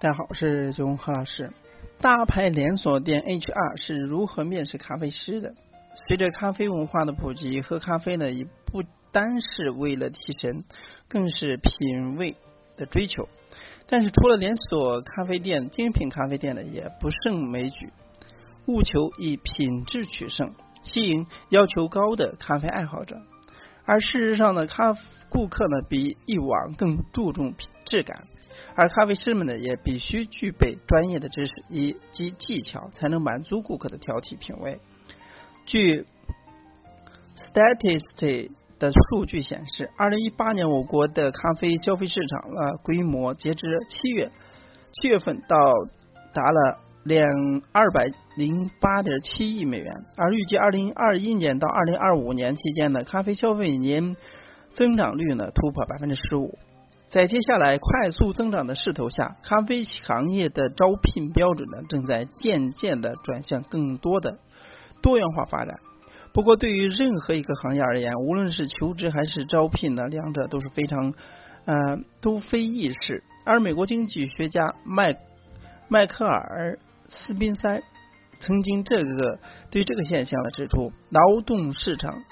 大家好，我是九何老师。大牌连锁店 HR 是如何面试咖啡师的？随着咖啡文化的普及，喝咖啡呢，也不单是为了提神，更是品味的追求。但是，除了连锁咖啡店，精品咖啡店呢，也不胜枚举，务求以品质取胜，吸引要求高的咖啡爱好者。而事实上呢，咖顾客呢，比以往更注重品质感。而咖啡师们呢，也必须具备专业的知识以及技巧，才能满足顾客的挑剔品味。据 Statistic 的数据显示，二零一八年我国的咖啡消费市场的规模，截至七月七月份到达了两二百零八点七亿美元，而预计二零二一年到二零二五年期间呢，咖啡消费年增长率呢突破百分之十五。在接下来快速增长的势头下，咖啡行业的招聘标准呢，正在渐渐的转向更多的多元化发展。不过，对于任何一个行业而言，无论是求职还是招聘呢，两者都是非常呃都非易事。而美国经济学家麦迈克尔斯宾塞曾经这个对这个现象呢指出，劳动市场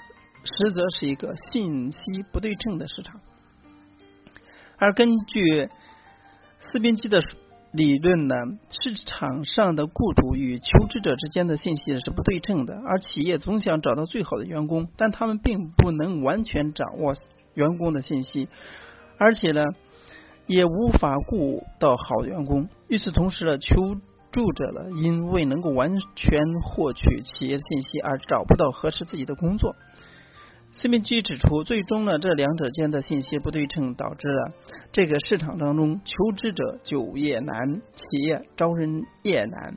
实则是一个信息不对称的市场。而根据斯宾基的理论呢，市场上的雇主与求职者之间的信息是不对称的，而企业总想找到最好的员工，但他们并不能完全掌握员工的信息，而且呢，也无法雇到好员工。与此同时呢，求助者呢，因为能够完全获取企业的信息而找不到合适自己的工作。斯宾基指出，最终呢，这两者间的信息不对称，导致了这个市场当中求职者就业难，企业招人也难。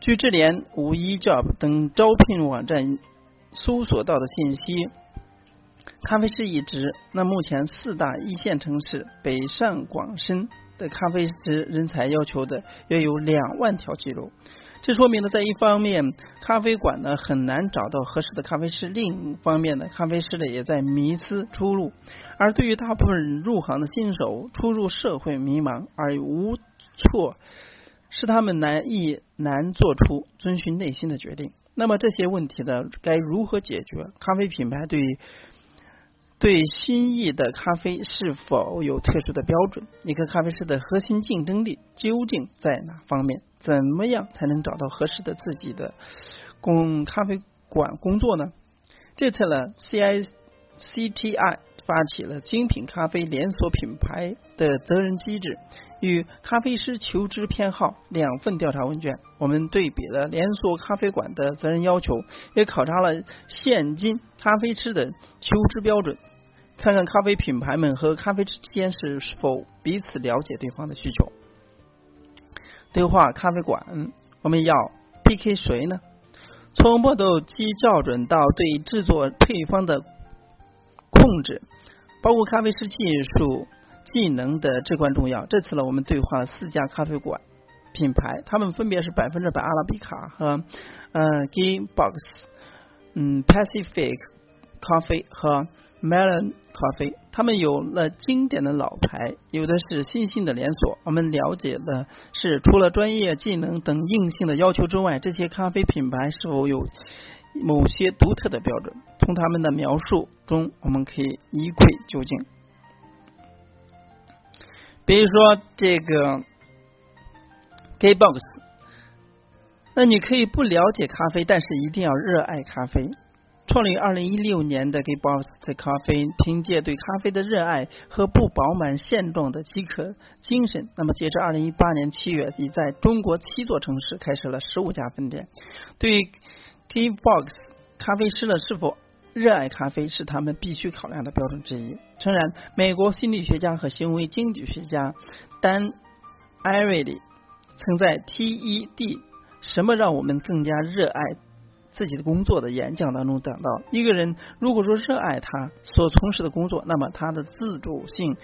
据智联、五一 Job 等招聘网站搜索到的信息，咖啡师一职，那目前四大一线城市北上广深的咖啡师人才要求的约有两万条记录。这说明呢，在一方面，咖啡馆呢很难找到合适的咖啡师；另一方面呢，咖啡师呢也在迷思出路。而对于大部分入行的新手，初入社会迷茫而无措，是他们难以难做出遵循内心的决定。那么这些问题呢，该如何解决？咖啡品牌对于对新意的咖啡是否有特殊的标准？一个咖啡师的核心竞争力究竟在哪方面？怎么样才能找到合适的自己的工咖啡馆工作呢？这次呢，C I C T I 发起了精品咖啡连锁品牌的责任机制与咖啡师求职偏好两份调查问卷。我们对比了连锁咖啡馆的责任要求，也考察了现今咖啡师的求职标准，看看咖啡品牌们和咖啡之间是否彼此了解对方的需求。对话咖啡馆，我们要 PK 谁呢？从磨豆机校准到对制作配方的控制，包括咖啡师技术技能的至关重要。这次呢，我们对话了四家咖啡馆品牌，他们分别是百分之百阿拉比卡和呃 Gamebox，嗯 Pacific 咖啡和 Melon 咖啡。他们有了经典的老牌，有的是新兴的连锁。我们了解的是，除了专业技能等硬性的要求之外，这些咖啡品牌是否有某些独特的标准？从他们的描述中，我们可以一窥究竟。比如说这个 Gay Box，那你可以不了解咖啡，但是一定要热爱咖啡。创立于二零一六年的 Gaybox 咖啡，凭借对咖啡的热爱和不饱满现状的饥渴精神，那么截至二零一八年七月，已在中国七座城市开设了十五家分店。对于 Gaybox 咖啡师的是否热爱咖啡，是他们必须考量的标准之一。诚然，美国心理学家和行为经济学家丹艾瑞里曾在 TED 什么让我们更加热爱？自己的工作的演讲当中讲到，一个人如果说热爱他所从事的工作，那么他的自主性、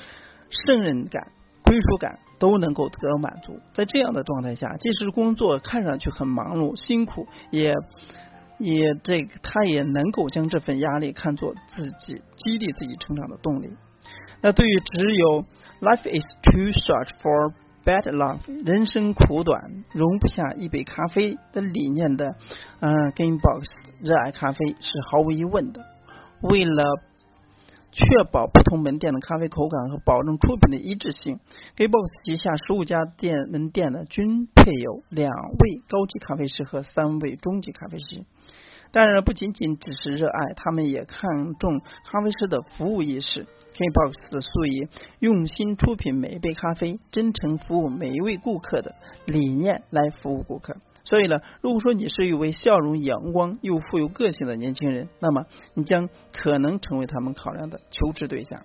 胜任感、归属感都能够得到满足。在这样的状态下，即使工作看上去很忙碌、辛苦，也也这个他也能够将这份压力看作自己激励自己成长的动力。那对于只有 “life is too short for bad love，人生苦短，容不下一杯咖啡的理念的，嗯，Gamebox 热爱咖啡是毫无疑问的。为了确保不同门店的咖啡口感和保证出品的一致性，Gamebox 旗下十五家店门店呢均配有两位高级咖啡师和三位中级咖啡师。当然，不仅仅只是热爱，他们也看重咖啡师的服务意识。Kbox 素以用心出品每一杯咖啡、真诚服务每一位顾客的理念来服务顾客。所以呢，如果说你是一位笑容阳光又富有个性的年轻人，那么你将可能成为他们考量的求职对象。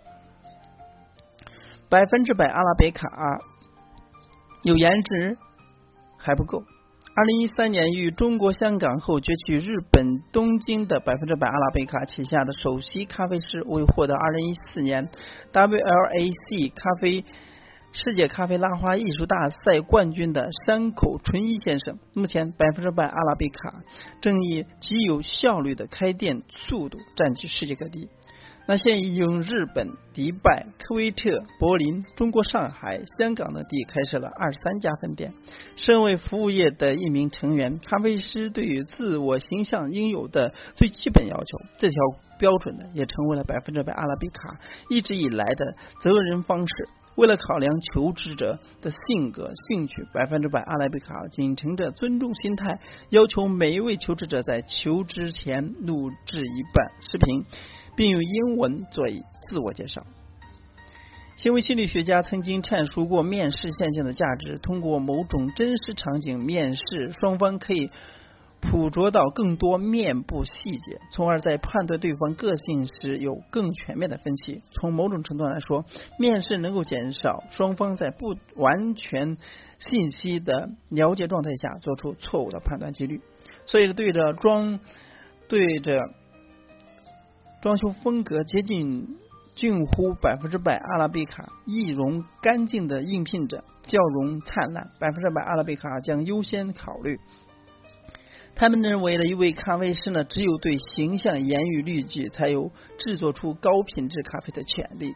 百分之百阿拉比卡有颜值还不够。二零一三年于中国香港后崛起日本东京的百分之百阿拉贝卡旗下的首席咖啡师，为获得二零一四年 WLAC 咖啡世界咖啡拉花艺术大赛冠军的山口纯一先生。目前，百分之百阿拉贝卡正以极有效率的开店速度占据世界各地。那现已经日本、迪拜、科威特、柏林、中国上海、香港等地开设了二十三家分店。身为服务业的一名成员，咖啡师对于自我形象应有的最基本要求，这条标准呢，也成为了百分之百阿拉比卡一直以来的责任方式。为了考量求职者的性格、兴趣，百分之百阿拉比卡秉承着尊重心态，要求每一位求职者在求职前录制一段视频。并用英文做自我介绍。行为心理学家曾经阐述过面试现象的价值：通过某种真实场景面试，双方可以捕捉到更多面部细节，从而在判断对方个性时有更全面的分析。从某种程度来说，面试能够减少双方在不完全信息的了解状态下做出错误的判断几率。所以，对着装对着。装修风格接近近乎百分之百阿拉比卡，易容干净的应聘者，笑容灿烂，百分之百阿拉比卡将优先考虑。他们认为呢，一位咖啡师呢，只有对形象严于律己，才有制作出高品质咖啡的潜力。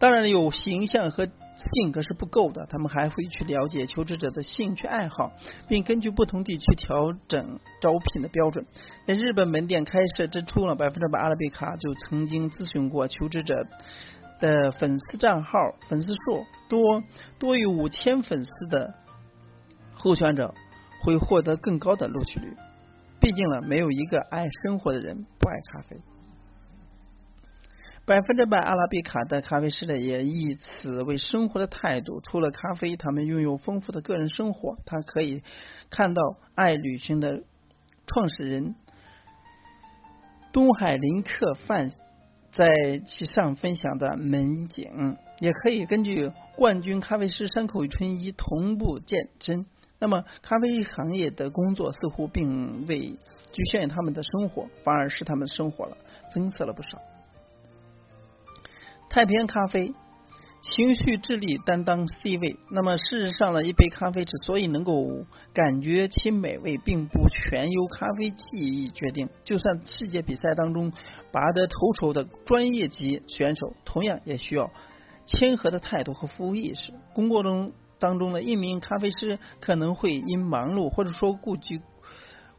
当然，有形象和性格是不够的，他们还会去了解求职者的兴趣爱好，并根据不同地区调整招聘的标准。在日本门店开设之初呢，百分之百阿拉比卡就曾经咨询过求职者的粉丝账号粉丝数多多于五千粉丝的候选者会获得更高的录取率。毕竟呢，没有一个爱生活的人不爱咖啡。百分之百阿拉比卡的咖啡师呢，也以此为生活的态度。除了咖啡，他们拥有丰富的个人生活。他可以看到爱旅行的创始人东海林克范在其上分享的美景，也可以根据冠军咖啡师山口春一同步见真。那么，咖啡行业的工作似乎并未局限于他们的生活，反而使他们生活了增色了不少。太平咖啡，情绪智力担当 C 位。那么事实上呢，一杯咖啡之所以能够感觉其美味，并不全由咖啡技艺决定。就算世界比赛当中拔得头筹的专业级选手，同样也需要谦和的态度和服务意识。工作中当中的一名咖啡师可能会因忙碌或者说顾及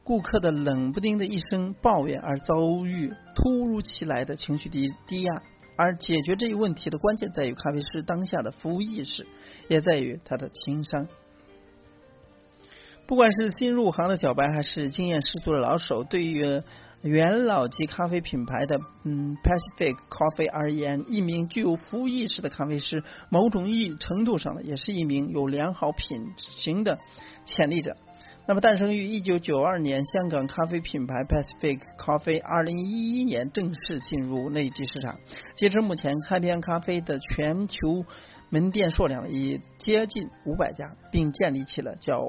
顾客的冷不丁的一声抱怨而遭遇突如其来的情绪低低压。而解决这一问题的关键在于咖啡师当下的服务意识，也在于他的情商。不管是新入行的小白，还是经验十足的老手，对于元老级咖啡品牌的嗯 Pacific Coffee 而言，一名具有服务意识的咖啡师，某种意义程度上呢，也是一名有良好品行的潜力者。那么，诞生于一九九二年，香港咖啡品牌 Pacific Coffee 二零一一年正式进入内地市场。截至目前，太平洋咖啡的全球门店数量已接近五百家，并建立起了较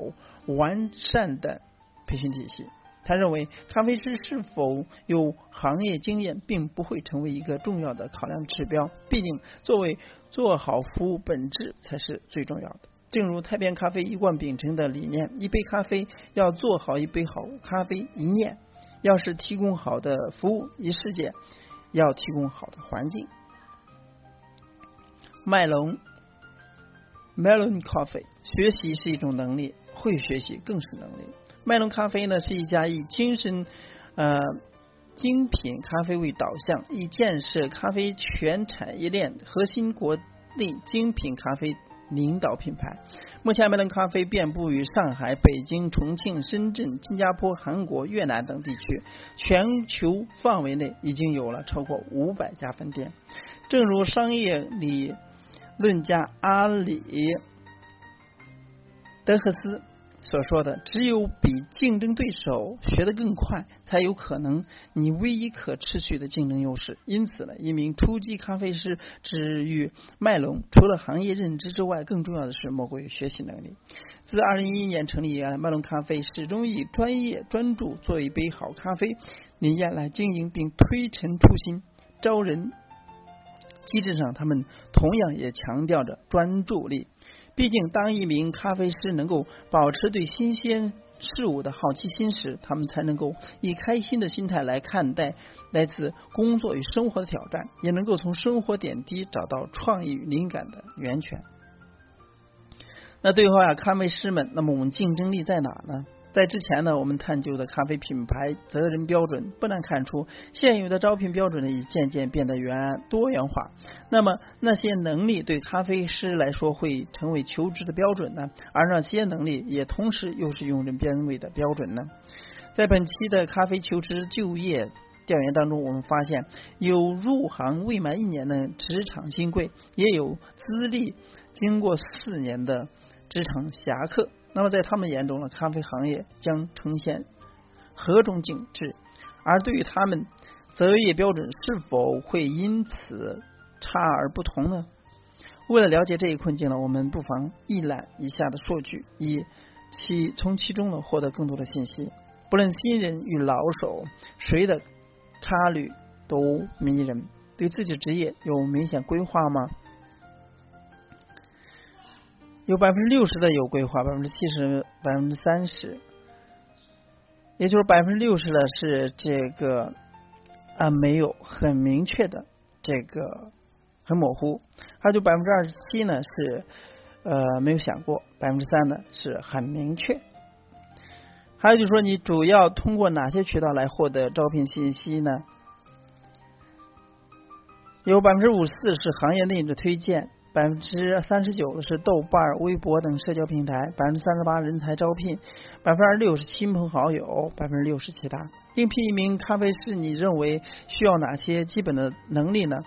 完善的培训体系。他认为，咖啡师是否有行业经验，并不会成为一个重要的考量指标。毕竟，作为做好服务，本质才是最重要的。正如太边咖啡一贯秉承的理念，一杯咖啡要做好一杯好咖啡一念，要是提供好的服务一世界，要提供好的环境。麦隆 Melon Coffee，学习是一种能力，会学习更是能力。麦隆咖啡呢是一家以精神呃精品咖啡为导向，以建设咖啡全产业链核心国内精品咖啡领导品牌。目前，麦伦咖啡遍布于上海、北京、重庆、深圳、新加坡、韩国、越南等地区，全球范围内已经有了超过五百家分店。正如商业理论家阿里德赫斯。所说的，只有比竞争对手学得更快，才有可能你唯一可持续的竞争优势。因此呢，一名初级咖啡师之于麦隆，除了行业认知之外，更重要的是莫过于学习能力。自二零一一年成立以来，麦隆咖啡始终以专业、专注做一杯好咖啡理念来经营，并推陈出新、招人。机制上，他们同样也强调着专注力。毕竟，当一名咖啡师能够保持对新鲜事物的好奇心时，他们才能够以开心的心态来看待来自工作与生活的挑战，也能够从生活点滴找到创意与灵感的源泉。那最后啊，咖啡师们，那么我们竞争力在哪呢？在之前呢，我们探究的咖啡品牌责任标准，不难看出，现有的招聘标准呢，已渐渐变得元多元化。那么，那些能力对咖啡师来说会成为求职的标准呢？而那些能力也同时又是用人单位的标准呢？在本期的咖啡求职就业调研当中，我们发现有入行未满一年的职场新贵，也有资历经过四年的职场侠客。那么在他们眼中呢，咖啡行业将呈现何种景致？而对于他们，择业标准是否会因此差而不同呢？为了了解这一困境呢，我们不妨一览以下的数据，以其从其中呢获得更多的信息。不论新人与老手，谁的咖旅都迷人。对自己职业有明显规划吗？有百分之六十的有规划，百分之七十、百分之三十，也就是百分之六十的是这个啊没有很明确的这个很模糊，还有就百分之二十七呢是呃没有想过，百分之三呢是很明确，还有就是说你主要通过哪些渠道来获得招聘信息呢？有百分之五十四是行业内的推荐。百分之三十九的是豆瓣、微博等社交平台，百分之三十八人才招聘，百分之六是亲朋好友，百分之六是其他。应聘一名咖啡师，你认为需要哪些基本的能力呢？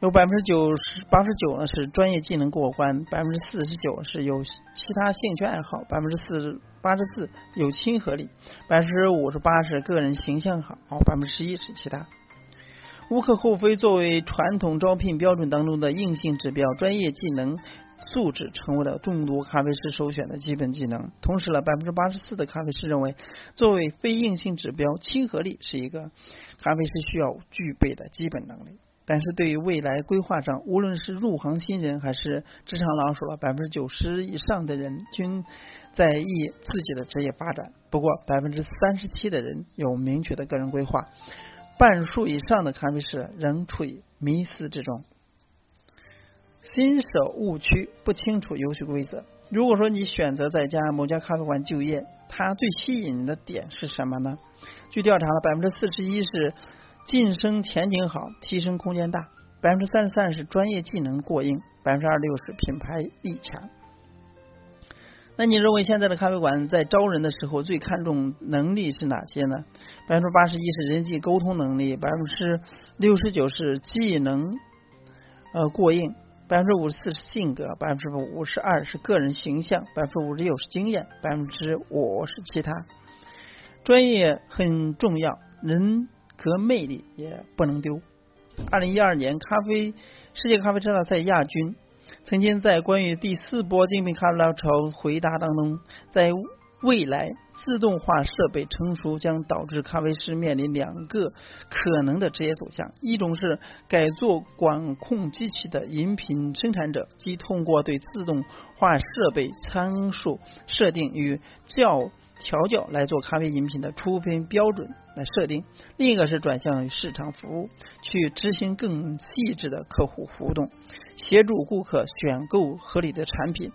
有百分之九十八十九呢是专业技能过关，百分之四十九是有其他兴趣爱好，百分之四八十四有亲和力，百分之五十八是个人形象好，百分之十一是其他。无可厚非，作为传统招聘标准当中的硬性指标，专业技能素质成为了众多咖啡师首选的基本技能。同时呢，百分之八十四的咖啡师认为，作为非硬性指标，亲和力是一个咖啡师需要具备的基本能力。但是对于未来规划上，无论是入行新人还是职场老手了，百分之九十以上的人均在意自己的职业发展。不过，百分之三十七的人有明确的个人规划。半数以上的咖啡师仍处于迷思之中，新手误区不清楚游戏规则。如果说你选择在家某家咖啡馆就业，它最吸引的点是什么呢？据调查了，百分之四十一是晋升前景好，提升空间大；百分之三十三是专业技能过硬；百分之二六是品牌力强。那你认为现在的咖啡馆在招人的时候最看重能力是哪些呢？百分之八十一是人际沟通能力，百分之六十九是技能呃过硬，百分之五十四是性格，百分之五十二是个人形象，百分之五十六是经验，百分之五是其他。专业很重要，人格魅力也不能丢。二零一二年咖啡世界咖啡车大赛亚军。曾经在关于第四波精品咖啡浪潮回答当中，在未来自动化设备成熟将导致咖啡师面临两个可能的职业走向：一种是改做管控机器的饮品生产者，即通过对自动化设备参数设定与较调教来做咖啡饮品的出品标准来设定；另一个是转向于市场服务，去执行更细致的客户互动。协助顾客选购合理的产品、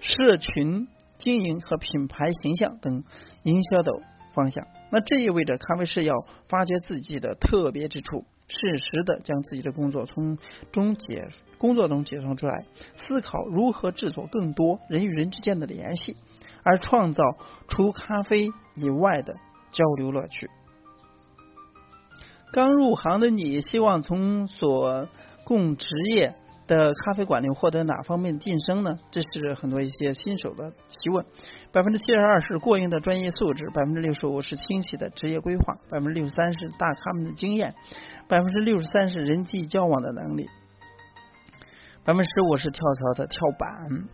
社群经营和品牌形象等营销的方向。那这意味着咖啡师要发掘自己的特别之处，适时的将自己的工作从中解工作中解放出来，思考如何制作更多人与人之间的联系，而创造除咖啡以外的交流乐趣。刚入行的你，希望从所供职业的咖啡馆里获得哪方面晋升呢？这是很多一些新手的提问。百分之七十二是过硬的专业素质，百分之六十五是清晰的职业规划，百分之六十三是大咖们的经验，百分之六十三是人际交往的能力，百分之十五是跳槽的跳板。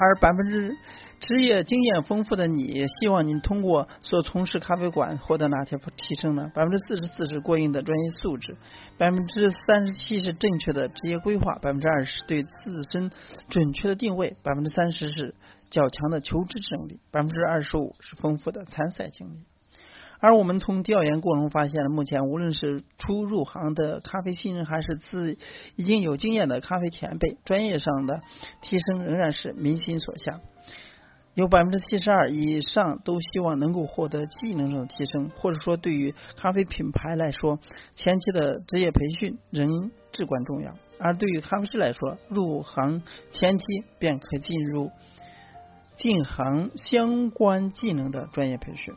而百分之职业经验丰富的你，希望你通过所从事咖啡馆获得哪些提升呢？百分之四十四是过硬的专业素质，百分之三十七是正确的职业规划，百分之二十对自身准确的定位，百分之三十是较强的求职能力，百分之二十五是丰富的参赛经历。而我们从调研过程发现了，目前无论是初入行的咖啡新人，还是自已经有经验的咖啡前辈，专业上的提升仍然是民心所向。有百分之七十二以上都希望能够获得技能上的提升，或者说对于咖啡品牌来说，前期的职业培训仍至关重要。而对于咖啡师来说，入行前期便可进入进行相关技能的专业培训。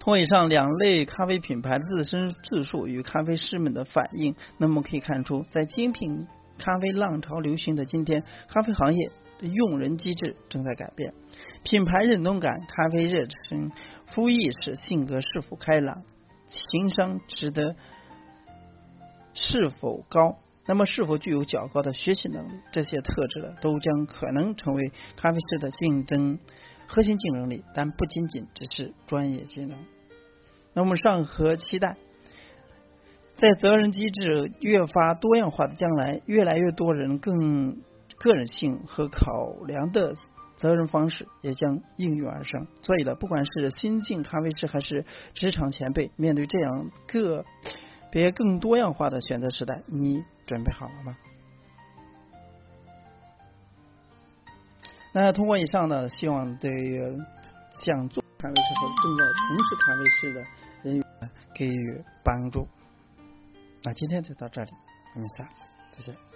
通过以上两类咖啡品牌的自身自述与咖啡师们的反应，那么可以看出，在精品咖啡浪潮流行的今天，咖啡行业的用人机制正在改变，品牌认同感、咖啡热忱、服务意识、性格是否开朗、情商值得是否高，那么是否具有较高的学习能力，这些特质都将可能成为咖啡师的竞争。核心竞争力，但不仅仅只是专业技能。那我们尚可期待，在责任机制越发多样化的将来，越来越多人更个人性和考量的责任方式也将应运而生。所以呢，不管是新晋咖啡师还是职场前辈，面对这样个别更多样化的选择时代，你准备好了吗？那通过以上呢，希望对想做咖啡师和正在从事咖啡师的人员给予帮助。那今天就到这里，我们下次再见。